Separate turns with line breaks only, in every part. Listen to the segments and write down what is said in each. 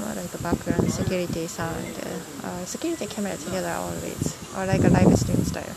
like the background security sound, uh, security camera together always, or like a live stream style.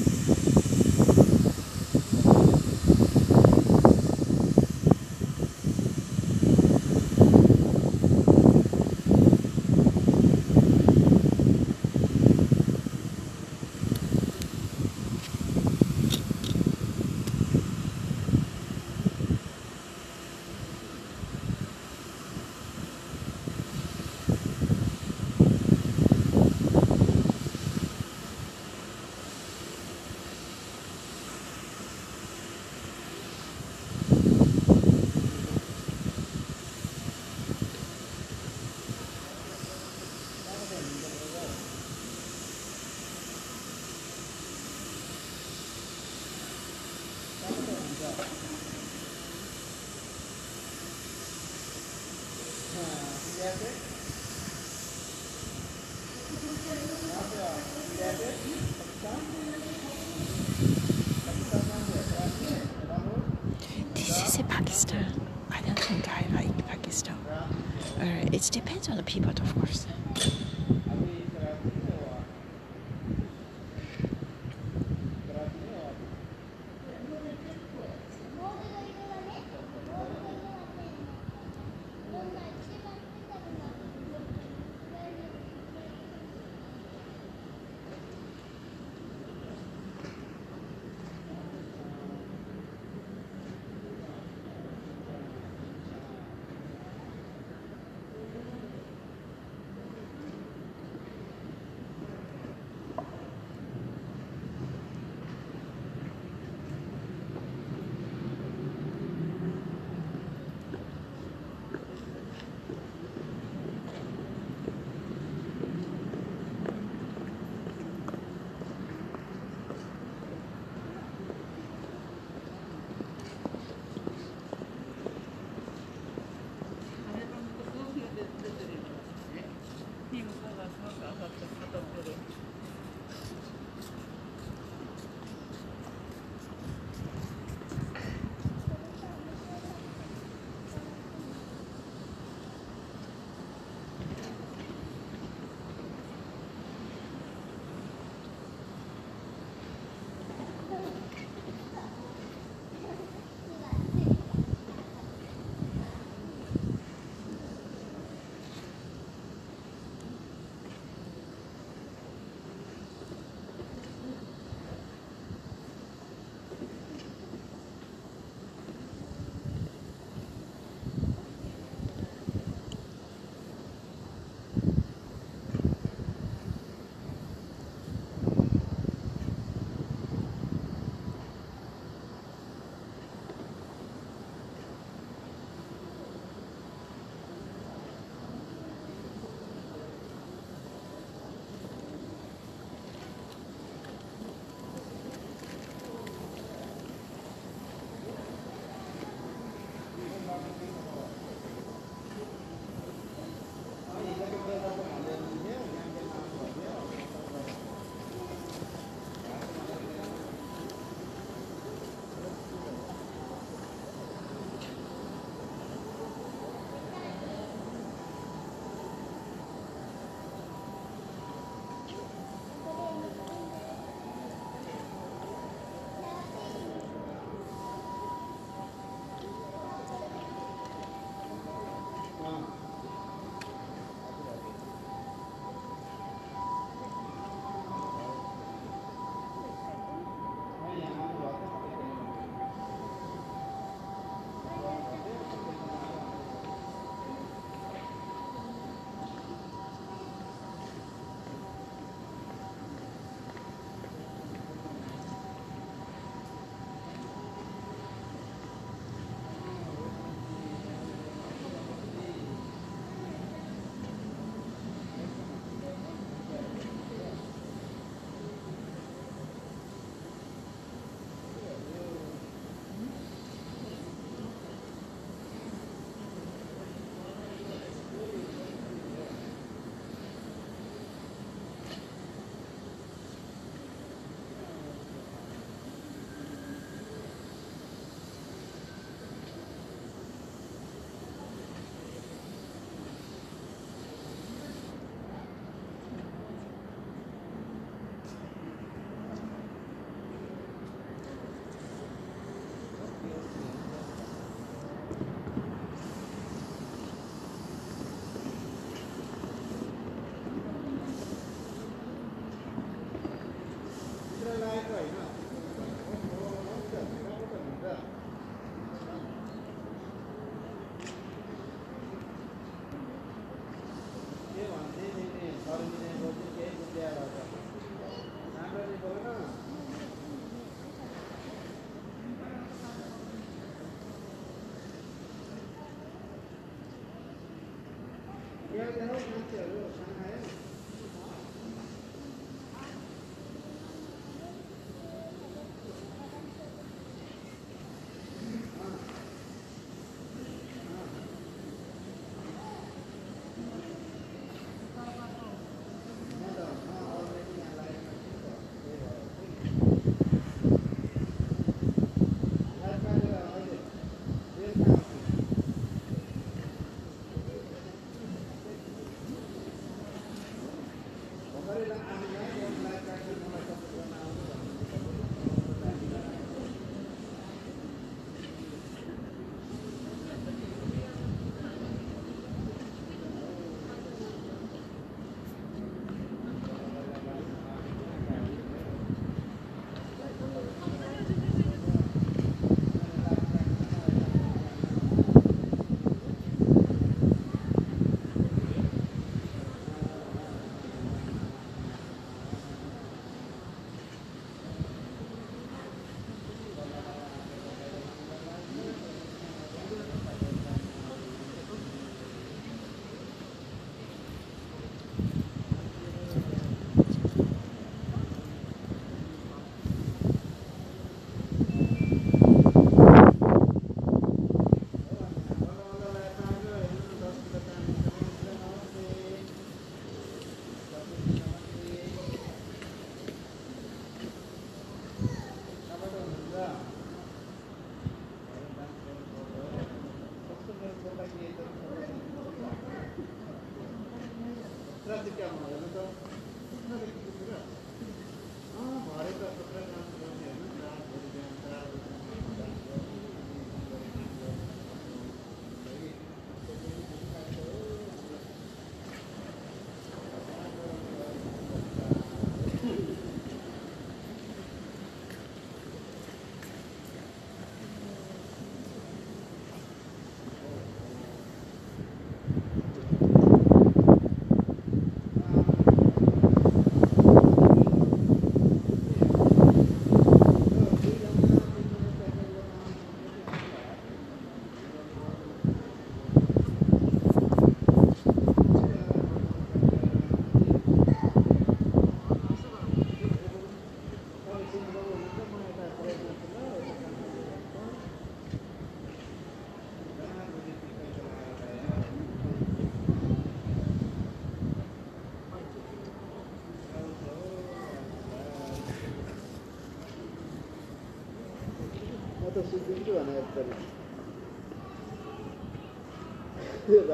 depends on the people, of course.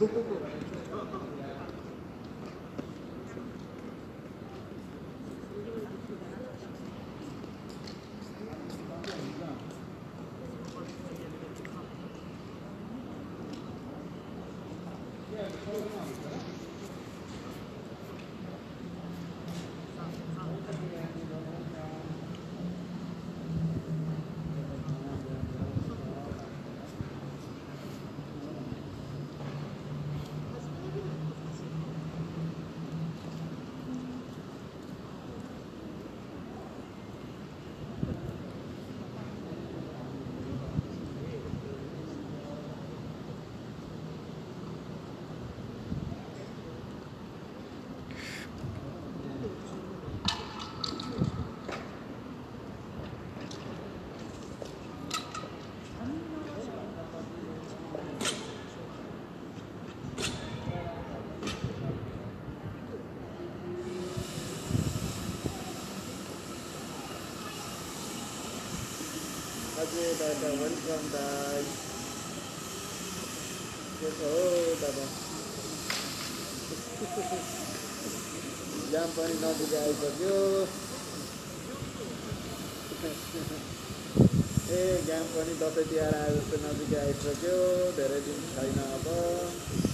不不不 ए दादा पनि कम्बाइ दादा जाम पनि नदी आइसक्यो ए जाम पनि दबाईतिहार आए जस्तो नदी आइसक्यो धेरै दिन छैन अब।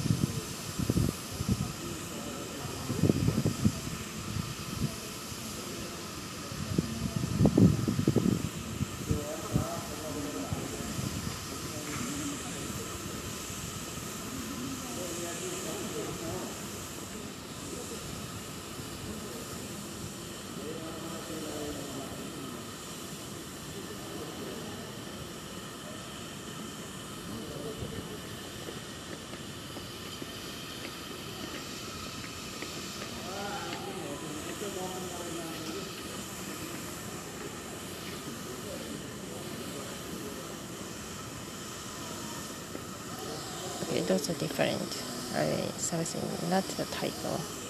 also different. I something not the title.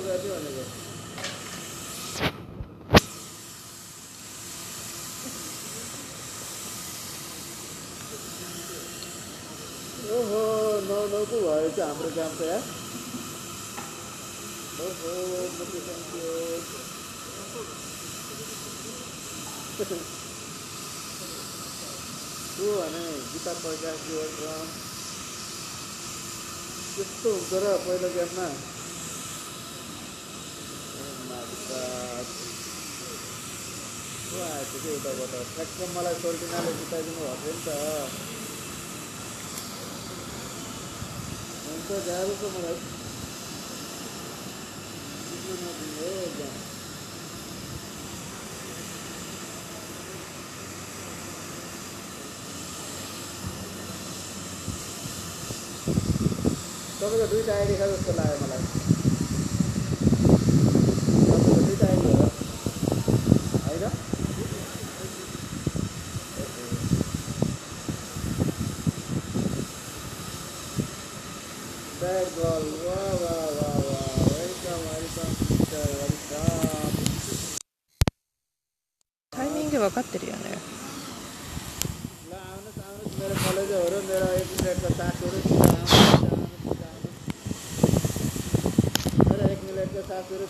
यस्तो गर्ने भनेको ओहो नौ नौ पो भयो चाहिँ हाम्रो काम त यार ओहो भने गीता प्रकाश वेलकम त्यस्तो हुन्छ र पहिलो गेममा को आएको थियो कि उताबाट ठ्याक्क मलाई सोल्टिनाले जिताइदिनु भएको थियो नि त हुन्छ गाह्रो छ मलाई जित्नु नदिनु हो एकदम तपाईँको दुईवटा आइडी छ जस्तो लाग्यो मलाई कलेजहरू मेरो मिनटको आउनुहोस्। मेरो एक मिनटको सासहरू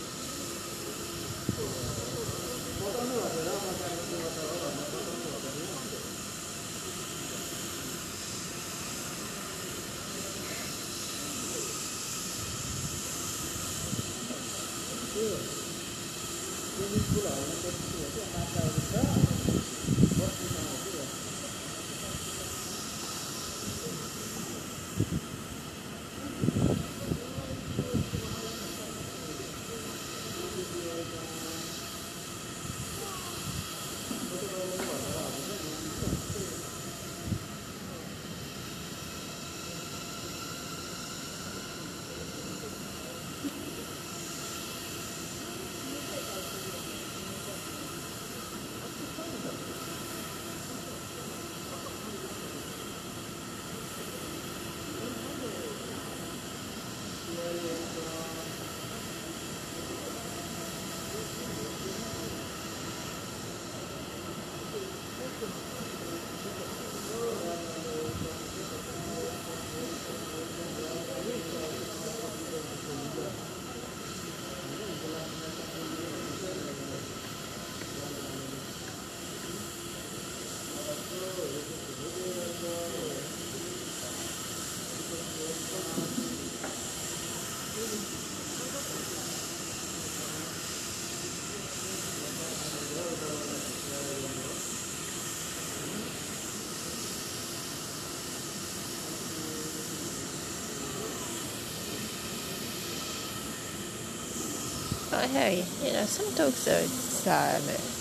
Hey. You know, some dogs are sad.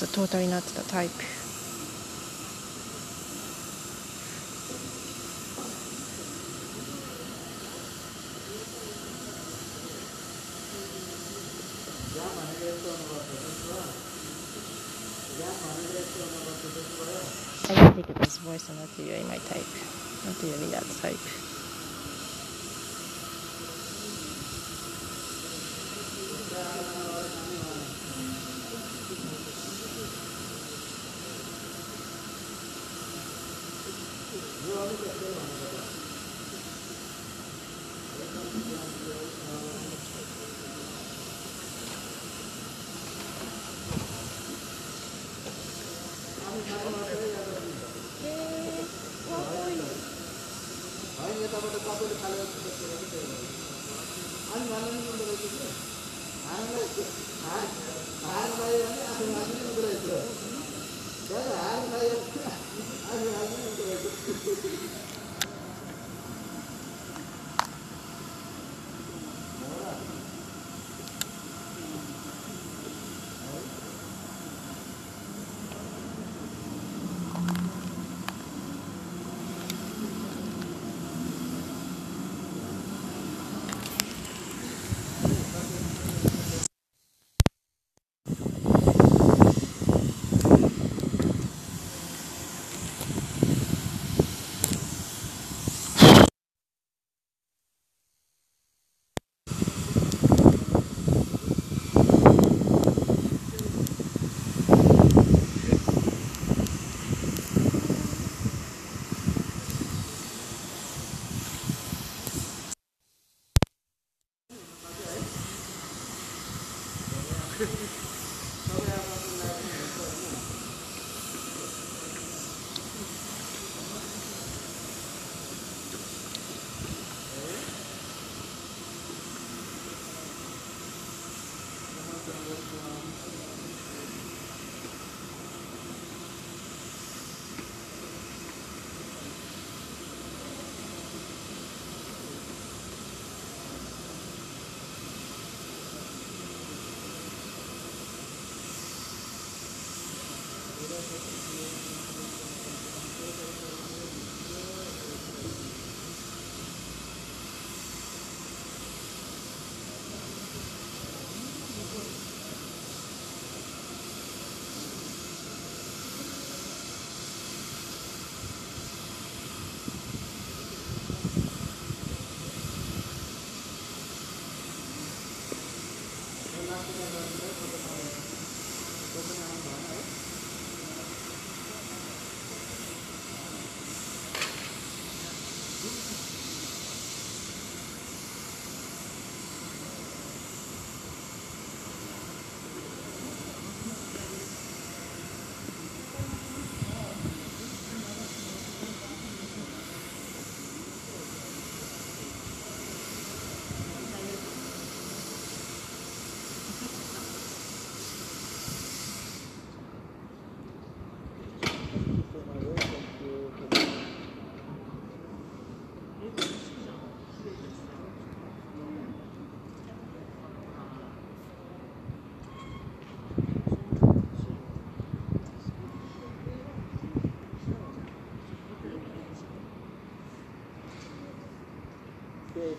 Was a totally not the type. I don't think it was voice not really my type. Not really that type.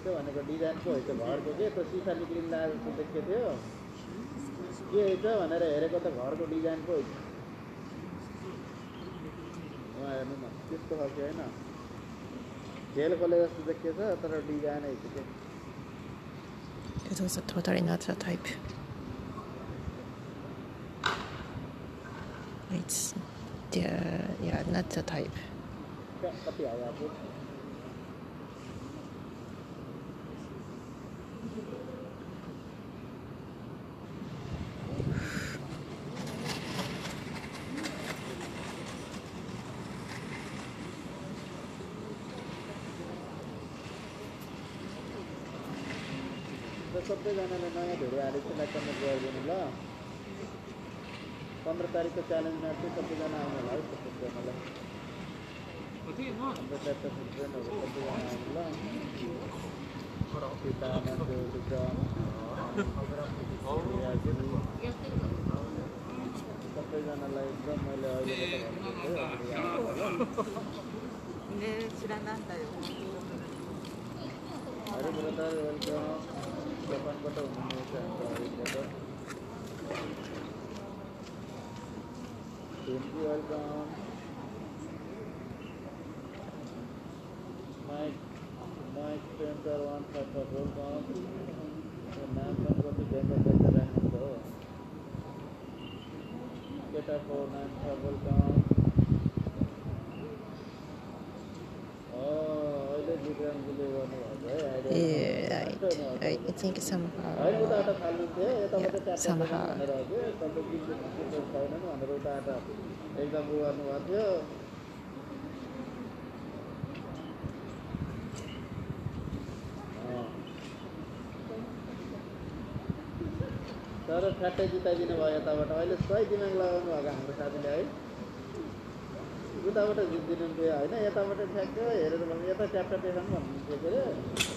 त्यही त भनेको डिजाइनको होइन घरको। के त्यो सिसा निक्लिँदा जस्तो देखेको थियो? के रहेछ भनेर हेरेको त घरको डिजाइनको होइन उहाँ हेर्नु न त्यस्तो खालको होइन। खेलकोले जस्तो देखिएछ तर डिजाइन है त्यो। के
It was a totally not the type. It's the yeah, not the type.
सबैजनाले नयाँ भिडियो हालेको त्यसलाई कमेन्ट गरिदिनु ल पन्ध्र तारिकको च्यालेन्जमा चाहिँ सबैजना आउनु होला है सपोर्ट गर्नुलाई हाम्रो ट्याक्टर फ्रेन्डहरू सबैजनालाई एकदम मैले अहिले हरे brother welcome जापानबाट हुनुहुनेछ हाम्रो Hari brother thank you welcome Mike Mike painter one five five welcome नाम पनि कति बेङ्गल बेङ्गल राख्नुहुन्छ हो केटा फोर नाइन फाइभ वेलकम अहिले विक्रमजीले गर्नुभएको है
Yeah,
idea
Right. I, I think somehow. Yeah, somehow.
तर ठ्याट्टै जिताइदिनु भयो यताबाट अहिले सही दिमाग लगाउनु भएको हाम्रो साथीले है उताबाट जितिदिनु थियो होइन यताबाट ठ्याक्क हेरेर भन्नु यता ट्याप ट्याप देखाउनु भन्नुहुन्थ्यो के अरे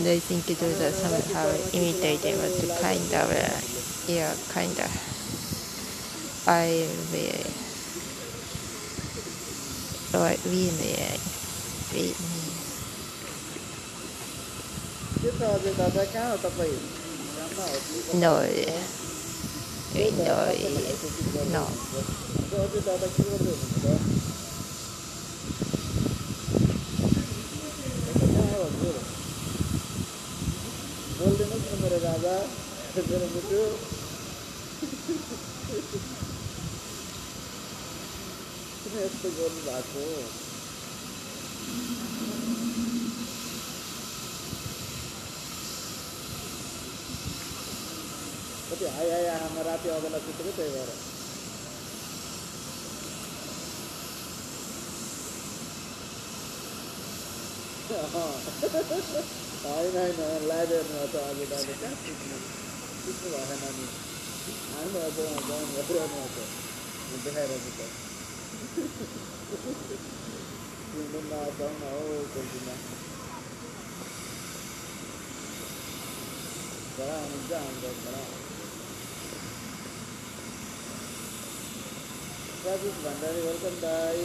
And I think those are somehow imitated what kind of, uh, yeah, kind of, I will, or we may, we may. No, no, no.
I've been on the girl. किन गर्नु भएको कति high high आमा राति अगला सुतेको त्यही भएर होइन होइन लाइभ हेर्नु त अघि Itu lah Hanani. Anu apa yang apa yang apa yang apa? Mungkin hari kita. Mungkin nak apa nak oh kerjina. Barang jangan barang. Bagus bandar welcome bye.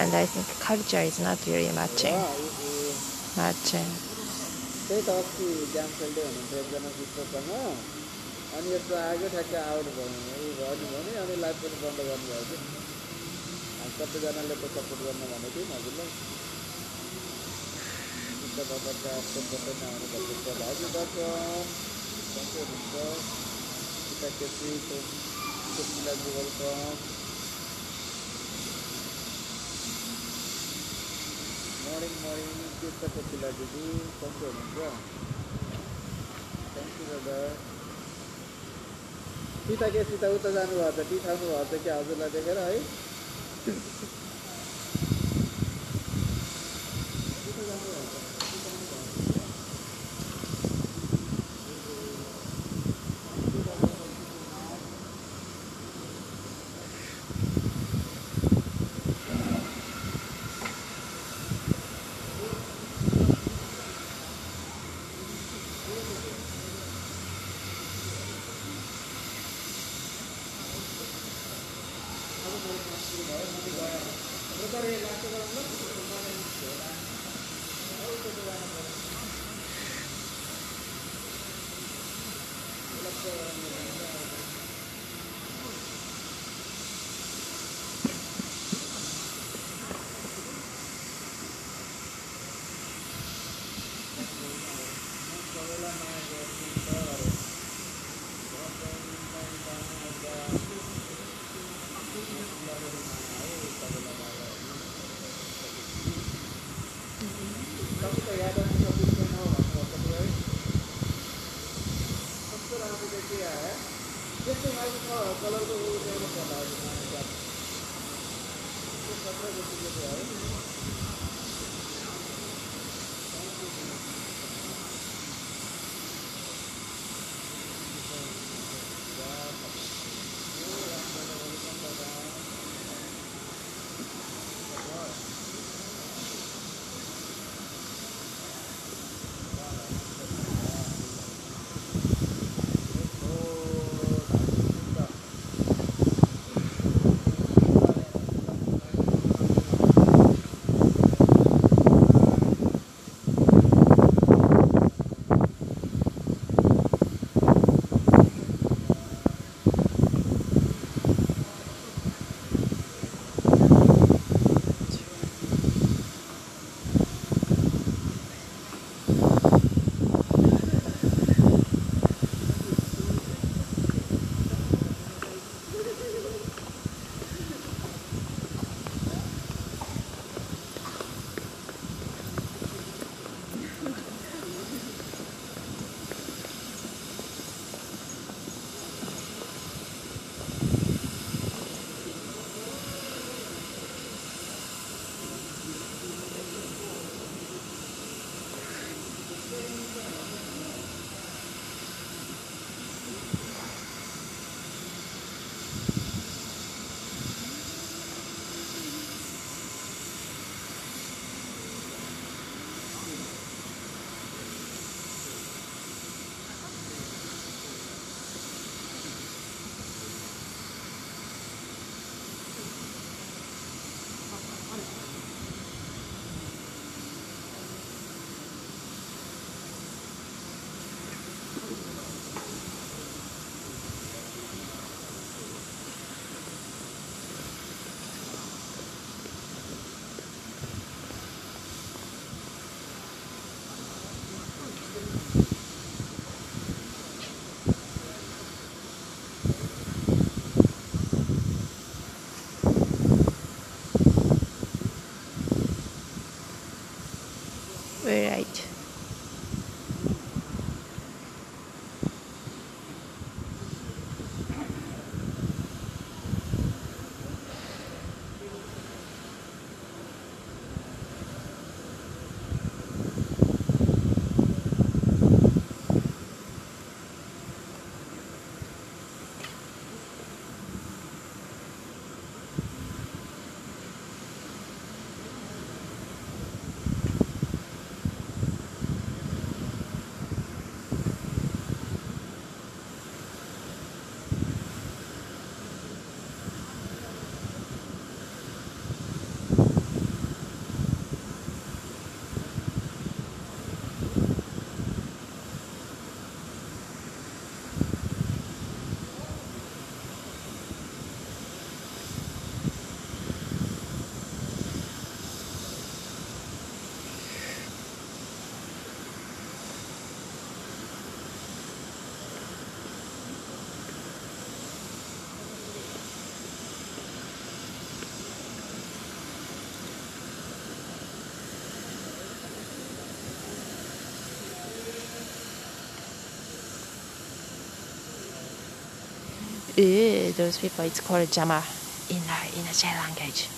And I think culture is not really matching. Matching.
त्यही त अस्ति जाम खेल्दै हुनुहुन्थ्यो एकजना शिक्षकसँग अनि यस्तो आयो ठ्याक्कै आउट भयो ऊ भयो नि भने अनि लाइभ पनि बंद गर्नुभयो कि हामी त सपोर्ट गर्न भनेको थियौँ हजुरलाई चित्त बाबाका आफन्तबाट नआउनु भएको छ भाजी दर्शन सन्चै हुनुहुन्छ केसी वेलकम मर्निङ मर्निङ छ कोपिला दिदी सन्चै हुनुहुन्छ थ्याङ्क यू दादा सीता के सीता उता जानुभएको छ टी खानु भएको छ कि हजुरलाई देखेर है का लाभ उठाने है
Eh, those people, it's called Jama in a, in a language.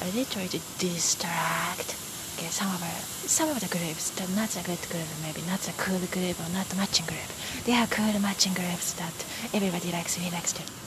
Uh, they try to distract. Okay, some of the, some of the groups, the not a good group, maybe not a cool group or not matching group. They are cool matching groups that everybody likes to relax to.